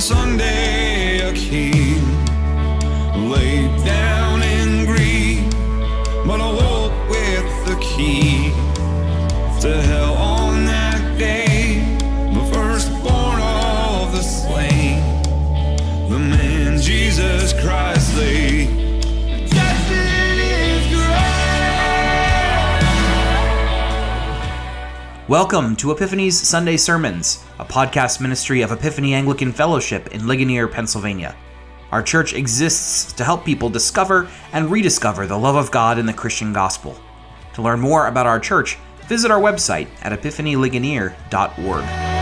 Sunday Welcome to Epiphany's Sunday Sermons, a podcast ministry of Epiphany Anglican Fellowship in Ligonier, Pennsylvania. Our church exists to help people discover and rediscover the love of God in the Christian gospel. To learn more about our church, visit our website at epiphanyligonier.org.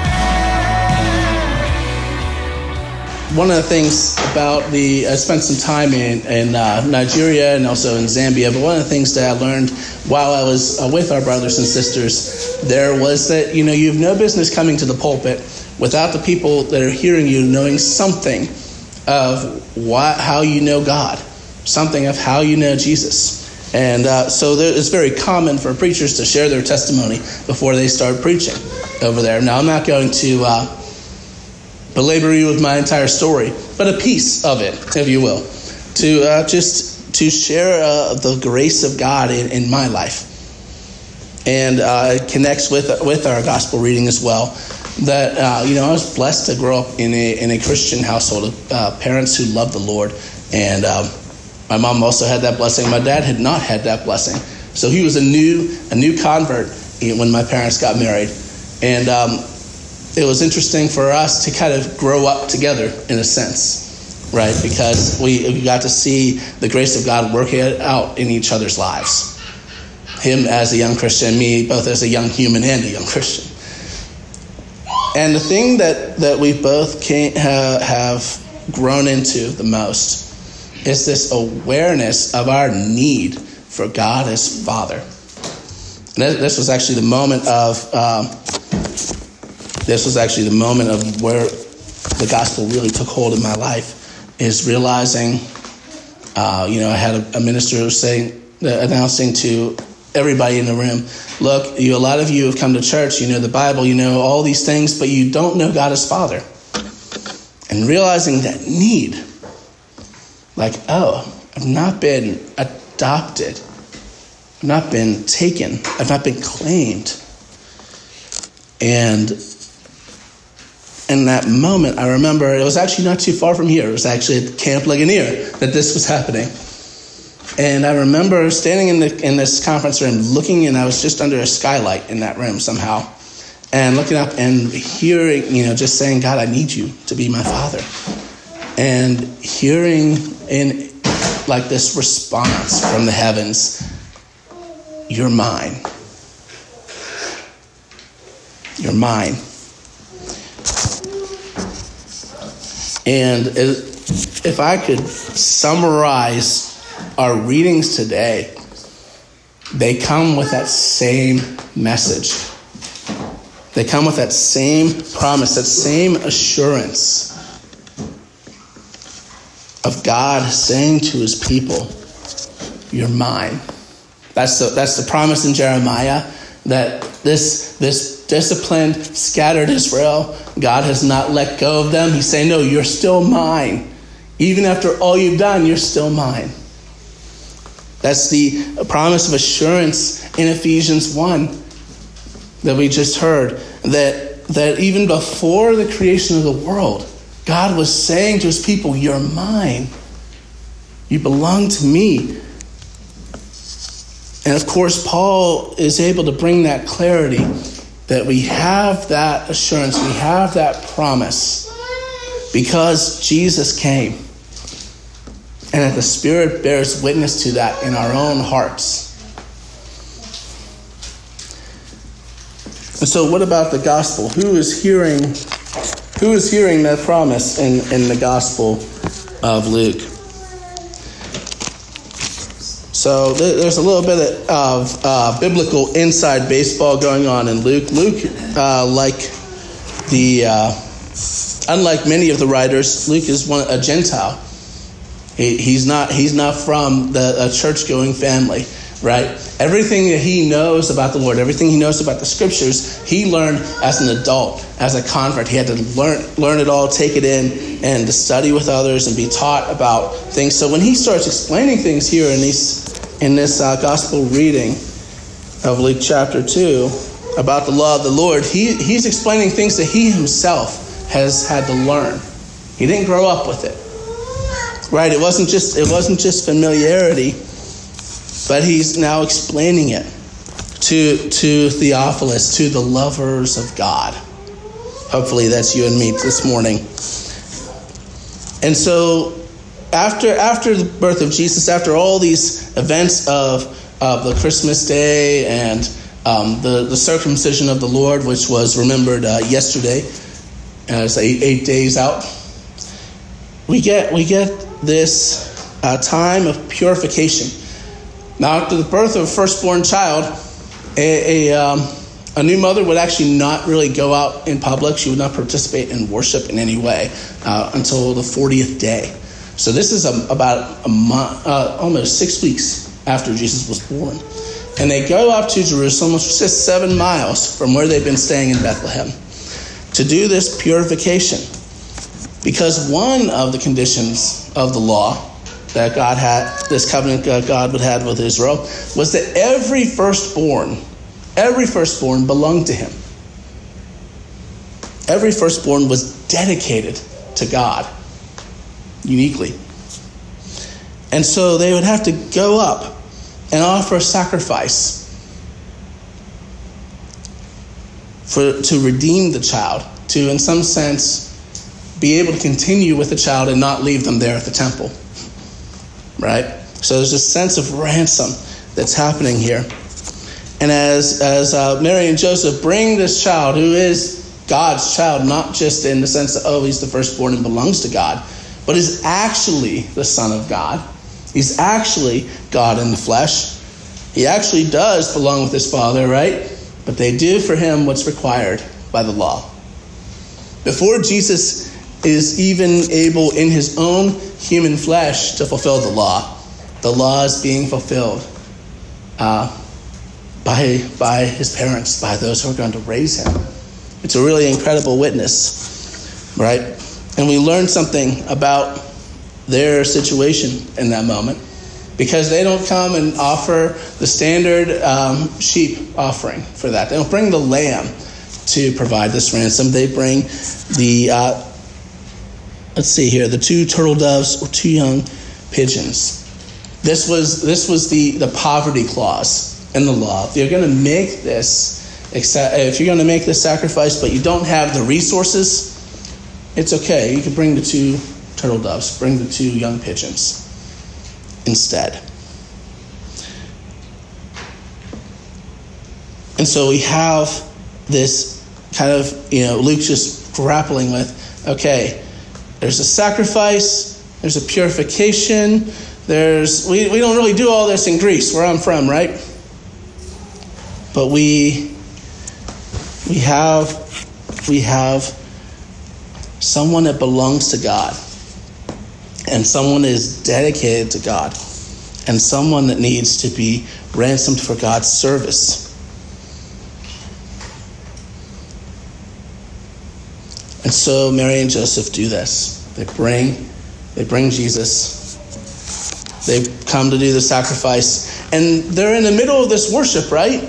One of the things about the, I spent some time in, in uh, Nigeria and also in Zambia, but one of the things that I learned while I was uh, with our brothers and sisters there was that, you know, you have no business coming to the pulpit without the people that are hearing you knowing something of why, how you know God, something of how you know Jesus. And uh, so there, it's very common for preachers to share their testimony before they start preaching over there. Now, I'm not going to uh, belabor you with my entire story, but a piece of it, if you will, to uh, just to share uh, the grace of God in, in my life, and uh, it connects with with our gospel reading as well. That uh, you know, I was blessed to grow up in a in a Christian household, uh, parents who loved the Lord, and um, my mom also had that blessing. My dad had not had that blessing, so he was a new a new convert when my parents got married, and. Um, it was interesting for us to kind of grow up together in a sense, right? Because we, got to see the grace of God work it out in each other's lives. Him as a young Christian, me both as a young human and a young Christian. And the thing that, that we both can, uh, have grown into the most is this awareness of our need for God as Father. And this was actually the moment of. Um, this was actually the moment of where the gospel really took hold in my life is realizing uh, you know i had a, a minister saying uh, announcing to everybody in the room look you a lot of you have come to church you know the bible you know all these things but you don't know god as father. And realizing that need like oh i've not been adopted i've not been taken i've not been claimed. And in that moment, I remember it was actually not too far from here. It was actually at Camp Ligonier that this was happening. And I remember standing in, the, in this conference room looking, and I was just under a skylight in that room somehow, and looking up and hearing, you know, just saying, God, I need you to be my father. And hearing in like this response from the heavens, You're mine. You're mine. And if I could summarize our readings today, they come with that same message. They come with that same promise, that same assurance of God saying to his people, You're mine. That's the, that's the promise in Jeremiah that this, this disciplined, scattered Israel, God has not let go of them. He's saying, No, you're still mine. Even after all you've done, you're still mine. That's the promise of assurance in Ephesians 1 that we just heard. That, that even before the creation of the world, God was saying to his people, You're mine. You belong to me. And of course, Paul is able to bring that clarity that we have that assurance, we have that promise because Jesus came. And that the Spirit bears witness to that in our own hearts. And so, what about the gospel? Who is hearing? Who is hearing that promise in, in the gospel of Luke? So there's a little bit of uh, biblical inside baseball going on in Luke. Luke, uh, like the, uh, unlike many of the writers, Luke is one a Gentile. He, he's not he's not from the a church going family. right? Everything that he knows about the Lord, everything he knows about the scriptures, he learned as an adult, as a convert. He had to learn, learn it all, take it in, and to study with others and be taught about things. So when he starts explaining things here in, these, in this uh, gospel reading of Luke chapter 2 about the law of the Lord, he, he's explaining things that he himself has had to learn. He didn't grow up with it. Right? It wasn't just it wasn't just familiarity but he's now explaining it to, to Theophilus, to the lovers of God. Hopefully, that's you and me this morning. And so, after, after the birth of Jesus, after all these events of, of the Christmas day and um, the, the circumcision of the Lord, which was remembered uh, yesterday, as eight, eight days out, we get, we get this uh, time of purification now, after the birth of a firstborn child, a, a, um, a, new mother would actually not really go out in public. She would not participate in worship in any way uh, until the 40th day. So, this is a, about a month, uh, almost six weeks after Jesus was born. And they go up to Jerusalem, which is seven miles from where they've been staying in Bethlehem, to do this purification. Because one of the conditions of the law that God had, this covenant God would have with Israel, was that every firstborn, every firstborn belonged to him. Every firstborn was dedicated to God uniquely. And so they would have to go up and offer a sacrifice for, to redeem the child, to, in some sense, be able to continue with the child and not leave them there at the temple right? So there's a sense of ransom that's happening here. And as, as uh, Mary and Joseph bring this child, who is God's child, not just in the sense that, oh, he's the firstborn and belongs to God, but is actually the Son of God. He's actually God in the flesh. He actually does belong with his Father, right? But they do for him what's required by the law. Before Jesus is even able in his own human flesh to fulfill the law. The law is being fulfilled uh, by, by his parents, by those who are going to raise him. It's a really incredible witness, right? And we learn something about their situation in that moment because they don't come and offer the standard um, sheep offering for that. They don't bring the lamb to provide this ransom. They bring the uh, let's see here, the two turtle doves or two young pigeons. This was this was the, the poverty clause in the law. If you're going to make this, if you're going to make this sacrifice, but you don't have the resources, it's okay. You can bring the two turtle doves, bring the two young pigeons instead. And so we have this kind of, you know, Luke just grappling with, okay, there's a sacrifice, there's a purification, there's we, we don't really do all this in Greece, where I'm from, right? But we we have we have someone that belongs to God and someone that is dedicated to God and someone that needs to be ransomed for God's service. And so Mary and Joseph do this. They bring, they bring Jesus. They come to do the sacrifice. And they're in the middle of this worship, right?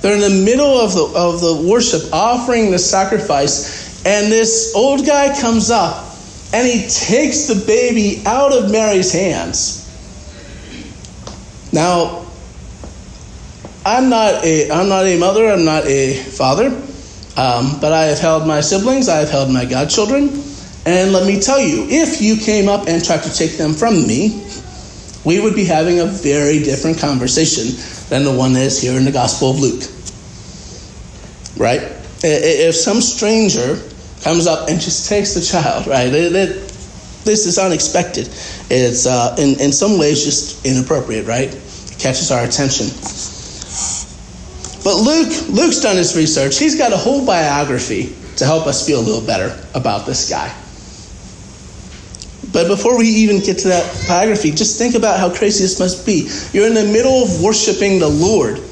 They're in the middle of the, of the worship, offering the sacrifice. And this old guy comes up and he takes the baby out of Mary's hands. Now, I'm not a I'm not a mother, I'm not a father. Um, but I have held my siblings, I have held my godchildren, and let me tell you, if you came up and tried to take them from me, we would be having a very different conversation than the one that is here in the Gospel of Luke. Right? If some stranger comes up and just takes the child, right? It, it, this is unexpected. It's uh, in, in some ways just inappropriate, right? It catches our attention. But Luke, Luke's done his research. He's got a whole biography to help us feel a little better about this guy. But before we even get to that biography, just think about how crazy this must be. You're in the middle of worshiping the Lord.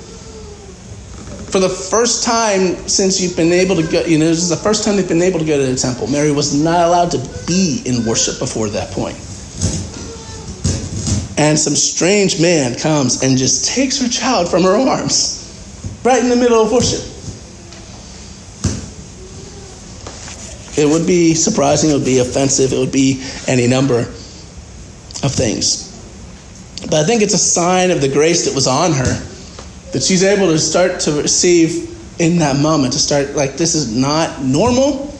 For the first time since you've been able to go, you know, this is the first time they've been able to go to the temple. Mary was not allowed to be in worship before that point. And some strange man comes and just takes her child from her arms, right in the middle of worship. It would be surprising, it would be offensive, it would be any number of things. But I think it's a sign of the grace that was on her that she's able to start to receive in that moment, to start like, this is not normal,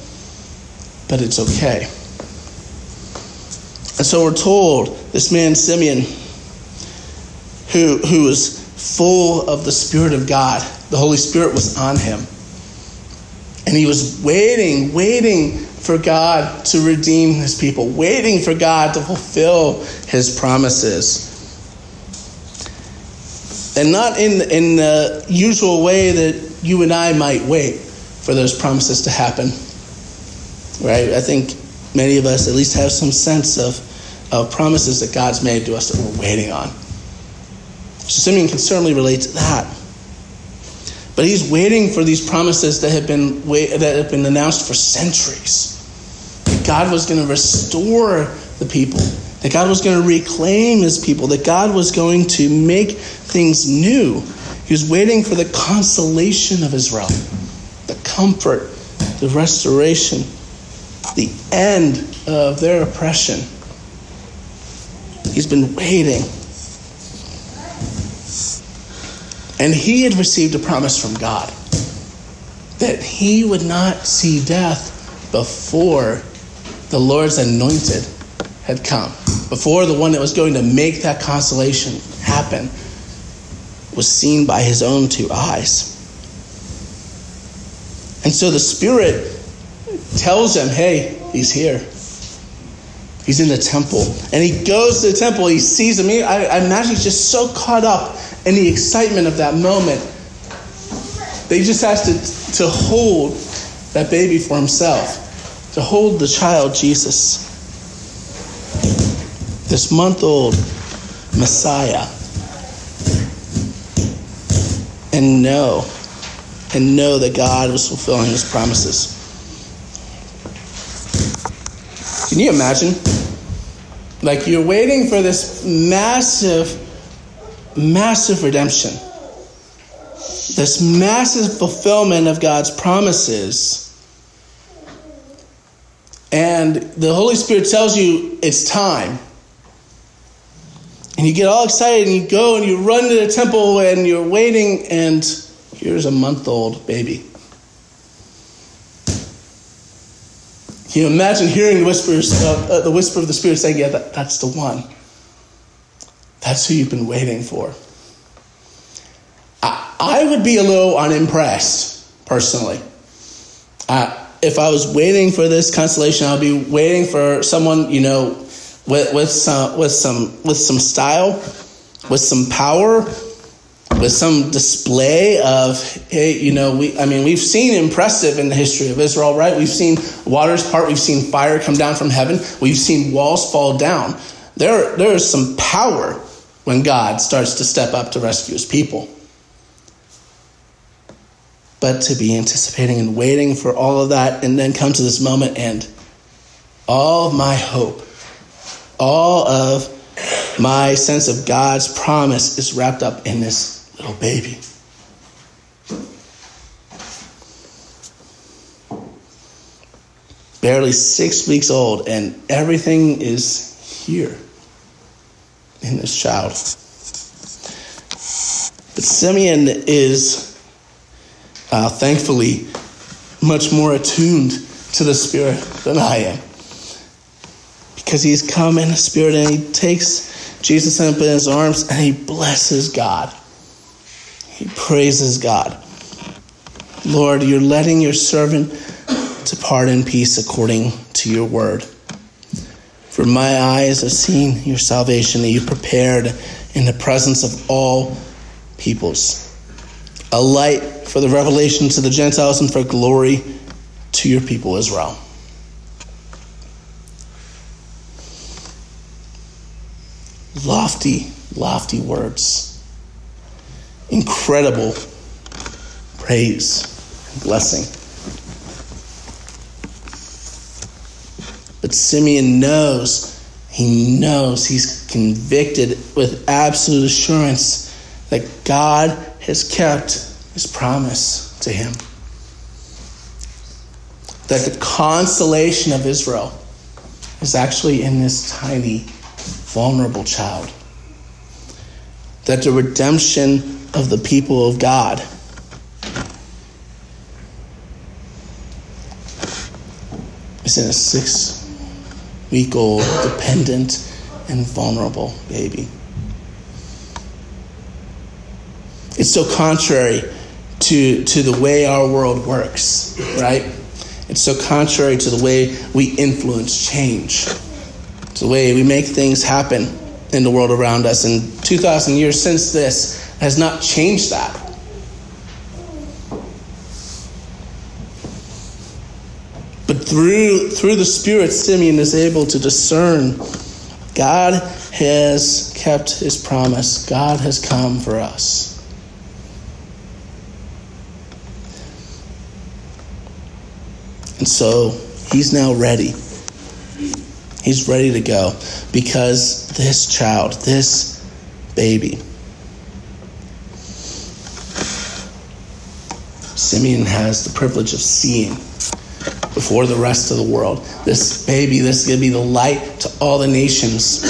but it's okay. And so we're told this man, Simeon, who, who was full of the Spirit of God, the Holy Spirit was on him. And he was waiting, waiting for God to redeem his people, waiting for God to fulfill his promises. And not in, in the usual way that you and I might wait for those promises to happen. Right? I think many of us at least have some sense of, of promises that God's made to us that we're waiting on. So Simeon can certainly relate to that. But he's waiting for these promises that have been, that have been announced for centuries. That God was going to restore the people, that God was going to reclaim his people, that God was going to make things new. He was waiting for the consolation of Israel, the comfort, the restoration, the end of their oppression. He's been waiting. And he had received a promise from God that he would not see death before the Lord's anointed had come, before the one that was going to make that consolation happen was seen by his own two eyes. And so the Spirit tells him, hey, he's here. He's in the temple. And he goes to the temple, he sees him. I, I imagine he's just so caught up in the excitement of that moment that he just has to, to hold that baby for himself, to hold the child Jesus. This month old Messiah. And know, and know that God was fulfilling his promises. Can you imagine? Like you're waiting for this massive, massive redemption, this massive fulfillment of God's promises. And the Holy Spirit tells you it's time. And you get all excited and you go and you run to the temple and you're waiting, and here's a month old baby. You imagine hearing the whispers, of, uh, the whisper of the Spirit saying, "Yeah, that, that's the one. That's who you've been waiting for." I, I would be a little unimpressed, personally. Uh, if I was waiting for this consolation, I'd be waiting for someone, you know, with, with some with some with some style, with some power, with some display of hey you know we i mean we've seen impressive in the history of israel right? We've seen waters part we've seen fire come down from heaven we've seen walls fall down. There there is some power when god starts to step up to rescue his people. But to be anticipating and waiting for all of that and then come to this moment and all my hope all of my sense of god's promise is wrapped up in this little baby. Barely six weeks old, and everything is here in this child. But Simeon is uh, thankfully much more attuned to the Spirit than I am. Because he's come in the Spirit and he takes Jesus up in his arms and he blesses God. He praises God. Lord, you're letting your servant depart in peace according to your word. For my eyes have seen your salvation that you prepared in the presence of all peoples, a light for the revelation to the Gentiles and for glory to your people Israel. Lofty, lofty words. Incredible praise and blessing. But Simeon knows, he knows, he's convicted with absolute assurance that God has kept his promise to him. That the consolation of Israel is actually in this tiny, vulnerable child. That the redemption of the people of God is in a six week old, dependent, and vulnerable baby. It's so contrary to, to the way our world works, right? It's so contrary to the way we influence change, to the way we make things happen in the world around us. And 2,000 years since this has not changed that. But through, through the Spirit, Simeon is able to discern God has kept his promise, God has come for us. And so he's now ready. He's ready to go because this child, this baby, Simeon has the privilege of seeing before the rest of the world. This baby, this is going to be the light to all the nations.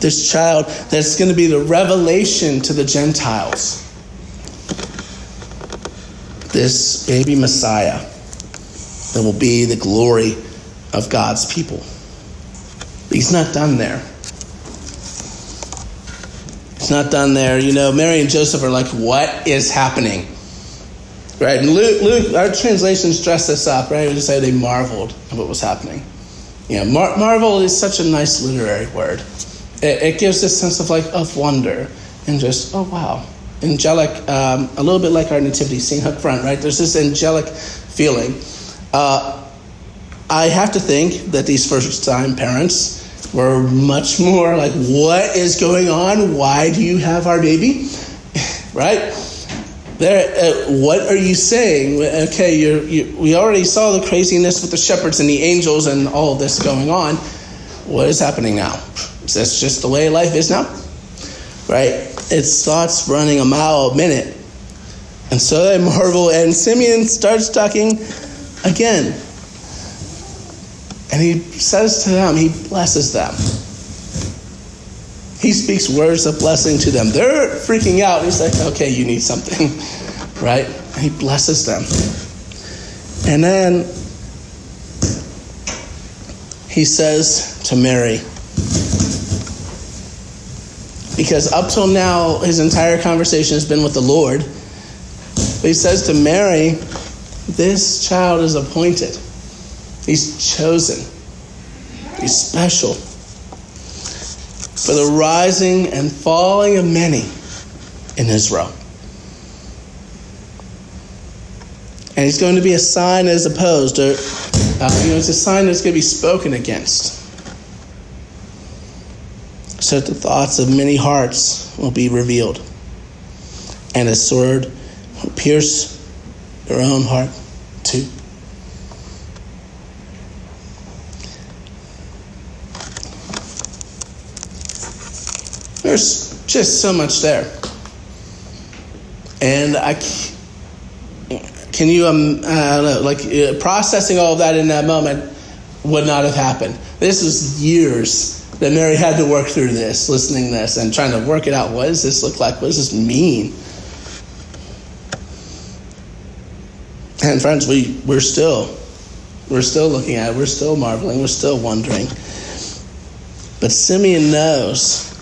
This child that's going to be the revelation to the Gentiles. This baby Messiah that will be the glory of God's people. He's not done there. He's not done there. You know, Mary and Joseph are like, what is happening? Right? And Luke, Luke our translations dress this up, right? We just say they marveled at what was happening. You know, mar- marvel is such a nice literary word. It, it, gives this sense of like of wonder and just oh wow, angelic. Um, a little bit like our nativity scene up front, right? There's this angelic feeling. Uh, I have to think that these first time parents were much more like, what is going on? Why do you have our baby? right? There, uh, what are you saying? Okay, you're, you, we already saw the craziness with the shepherds and the angels and all this going on. What is happening now? This just the way life is now? Right? It's thoughts running a mile a minute. And so they marvel, and Simeon starts talking again. And he says to them, he blesses them. He speaks words of blessing to them. They're freaking out. He's like, okay, you need something, right? And he blesses them. And then he says to Mary, because up till now, his entire conversation has been with the Lord. But he says to Mary, This child is appointed, he's chosen, he's special for the rising and falling of many in Israel. And he's going to be a sign as opposed, or uh, you know, it's a sign that's going to be spoken against. So that the thoughts of many hearts will be revealed, and a sword will pierce your own heart too. There's just so much there. And I can you, um, I don't know, like uh, processing all of that in that moment would not have happened. This was years that Mary had to work through this, listening this, and trying to work it out. What does this look like? What does this mean? And friends, we, we're still, we're still looking at it. We're still marveling. We're still wondering. But Simeon knows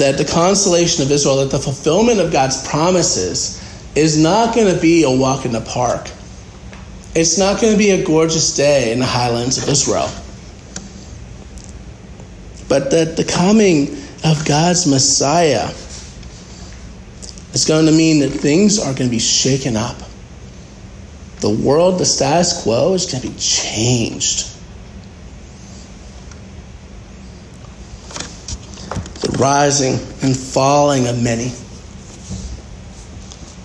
that the consolation of Israel, that the fulfillment of God's promises is not going to be a walk in the park. It's not going to be a gorgeous day in the highlands of Israel. But that the coming of God's Messiah is going to mean that things are going to be shaken up. The world, the status quo, is going to be changed. Rising and falling of many.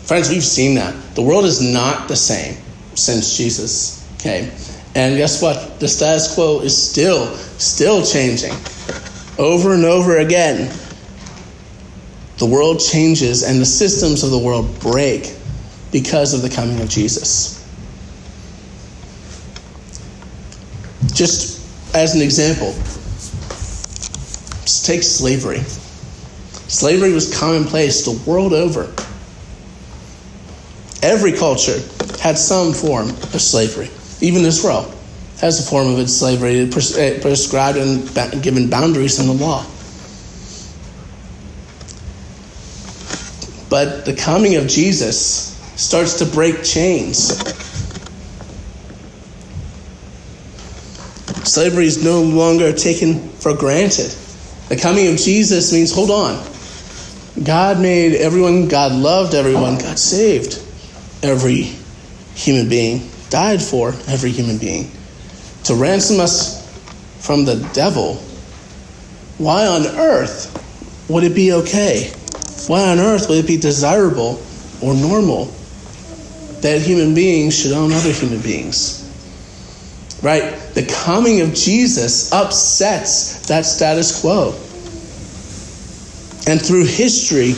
Friends, we've seen that. The world is not the same since Jesus came. And guess what? The status quo is still, still changing. Over and over again, the world changes and the systems of the world break because of the coming of Jesus. Just as an example, take slavery. Slavery was commonplace the world over. Every culture had some form of slavery. Even Israel has a form of its slavery prescribed and given boundaries in the law. But the coming of Jesus starts to break chains. Slavery is no longer taken for granted. The coming of Jesus means hold on. God made everyone, God loved everyone, God saved every human being, died for every human being to ransom us from the devil. Why on earth would it be okay? Why on earth would it be desirable or normal that human beings should own other human beings? Right? The coming of Jesus upsets that status quo. And through history,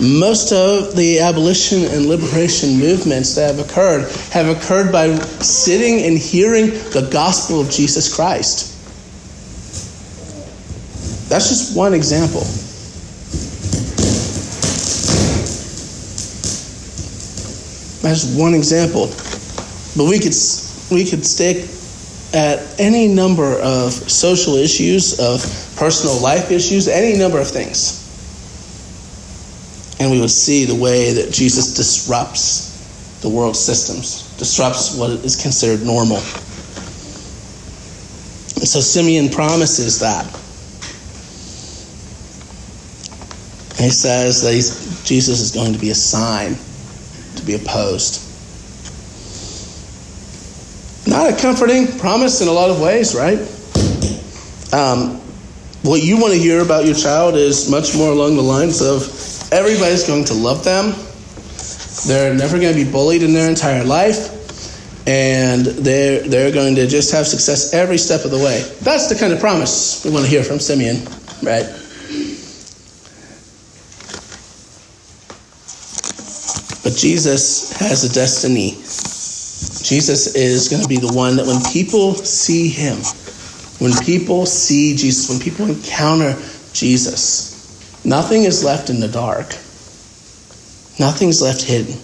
most of the abolition and liberation movements that have occurred have occurred by sitting and hearing the gospel of Jesus Christ. That's just one example. That's one example. But we could we could stick at any number of social issues, of personal life issues, any number of things and we would see the way that Jesus disrupts the world systems, disrupts what is considered normal. And so Simeon promises that. He says that Jesus is going to be a sign to be opposed. Not a comforting promise in a lot of ways, right? Um, what you want to hear about your child is much more along the lines of everybody's going to love them. They're never going to be bullied in their entire life. And they're, they're going to just have success every step of the way. That's the kind of promise we want to hear from Simeon, right? But Jesus has a destiny. Jesus is going to be the one that when people see him, when people see Jesus, when people encounter Jesus, Nothing is left in the dark. Nothing's left hidden.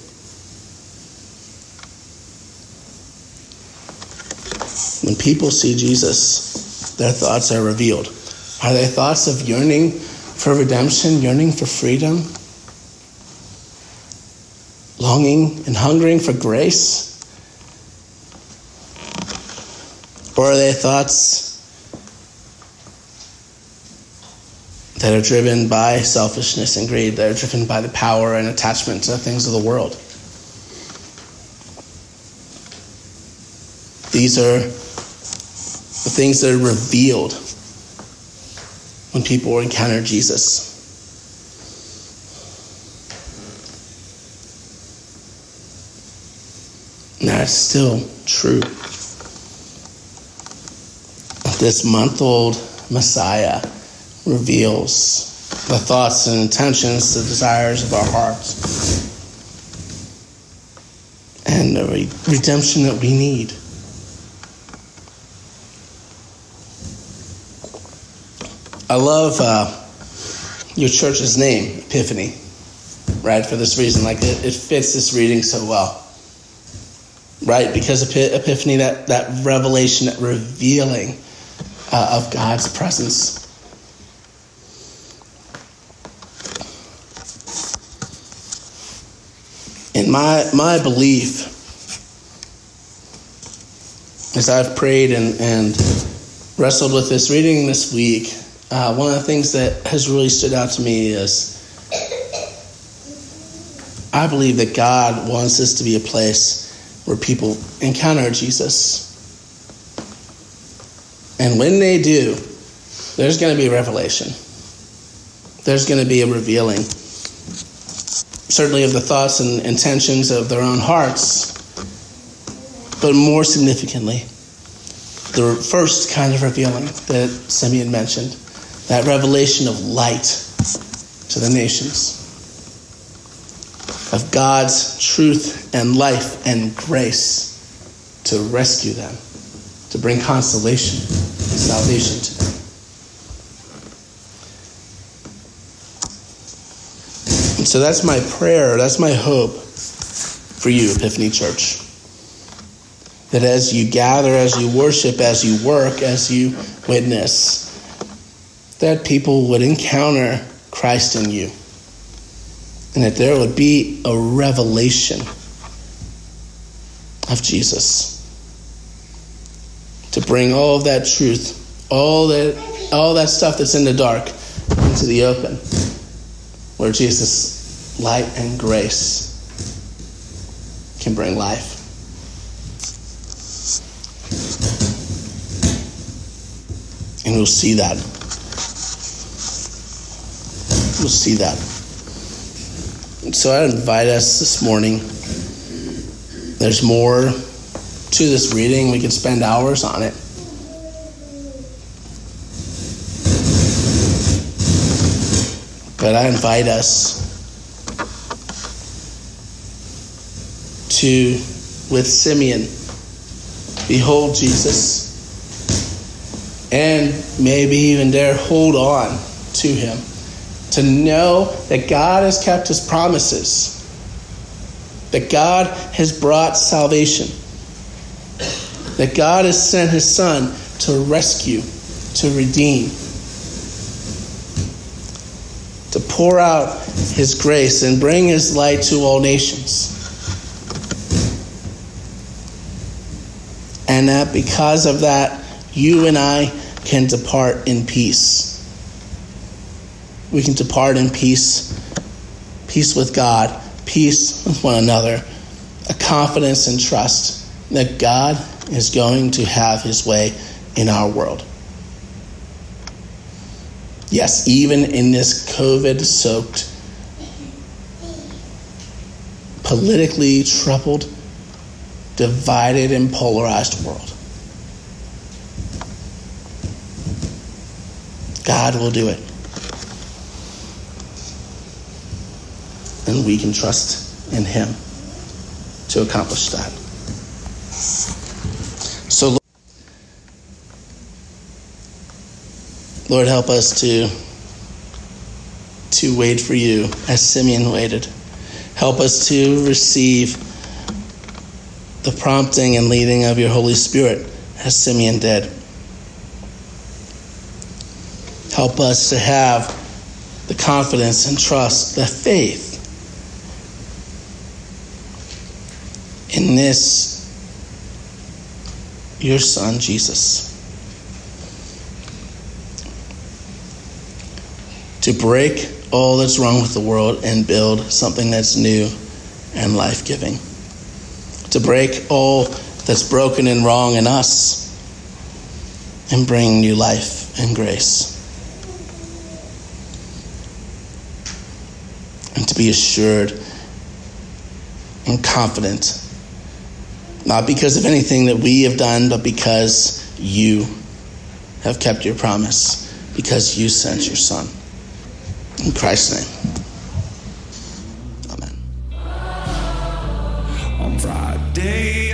When people see Jesus, their thoughts are revealed. Are they thoughts of yearning for redemption, yearning for freedom, longing and hungering for grace? Or are they thoughts that are driven by selfishness and greed, that are driven by the power and attachment to the things of the world. These are the things that are revealed when people encounter Jesus. And that's still true. This month old Messiah reveals the thoughts and intentions, the desires of our hearts, and the re- redemption that we need. I love uh, your church's name, Epiphany, right? For this reason, like it, it fits this reading so well, right? Because Epiphany, that, that revelation, that revealing uh, of God's presence And my, my belief, as I've prayed and, and wrestled with this reading this week, uh, one of the things that has really stood out to me is I believe that God wants this to be a place where people encounter Jesus. And when they do, there's going to be a revelation. there's going to be a revealing, certainly of the thoughts and intentions of their own hearts, but more significantly, the first kind of revealing that Simeon mentioned, that revelation of light to the nations, of God's truth and life and grace to rescue them, to bring consolation salvation to them. So that's my prayer, that's my hope for you, Epiphany Church. That as you gather, as you worship, as you work, as you witness, that people would encounter Christ in you. And that there would be a revelation of Jesus to bring all of that truth, all that, all that stuff that's in the dark into the open, where Jesus' light and grace can bring life. And we'll see that. We'll see that. So I invite us this morning. There's more to this reading. We could spend hours on it. But I invite us to, with Simeon, behold Jesus and maybe even dare hold on to him. To know that God has kept his promises, that God has brought salvation, that God has sent his Son to rescue, to redeem, to pour out his grace and bring his light to all nations. And that because of that, you and I can depart in peace. We can depart in peace, peace with God, peace with one another, a confidence and trust that God is going to have his way in our world. Yes, even in this COVID soaked, politically troubled, divided, and polarized world. God will do it. And we can trust in Him to accomplish that. So, Lord, help us to, to wait for you as Simeon waited. Help us to receive the prompting and leading of your Holy Spirit as Simeon did. Help us to have the confidence and trust, the faith in this, your Son, Jesus. To break all that's wrong with the world and build something that's new and life giving. To break all that's broken and wrong in us and bring new life and grace. and to be assured and confident, not because of anything that we have done, but because you have kept your promise, because you sent your Son. In Christ's name. Amen. On Friday,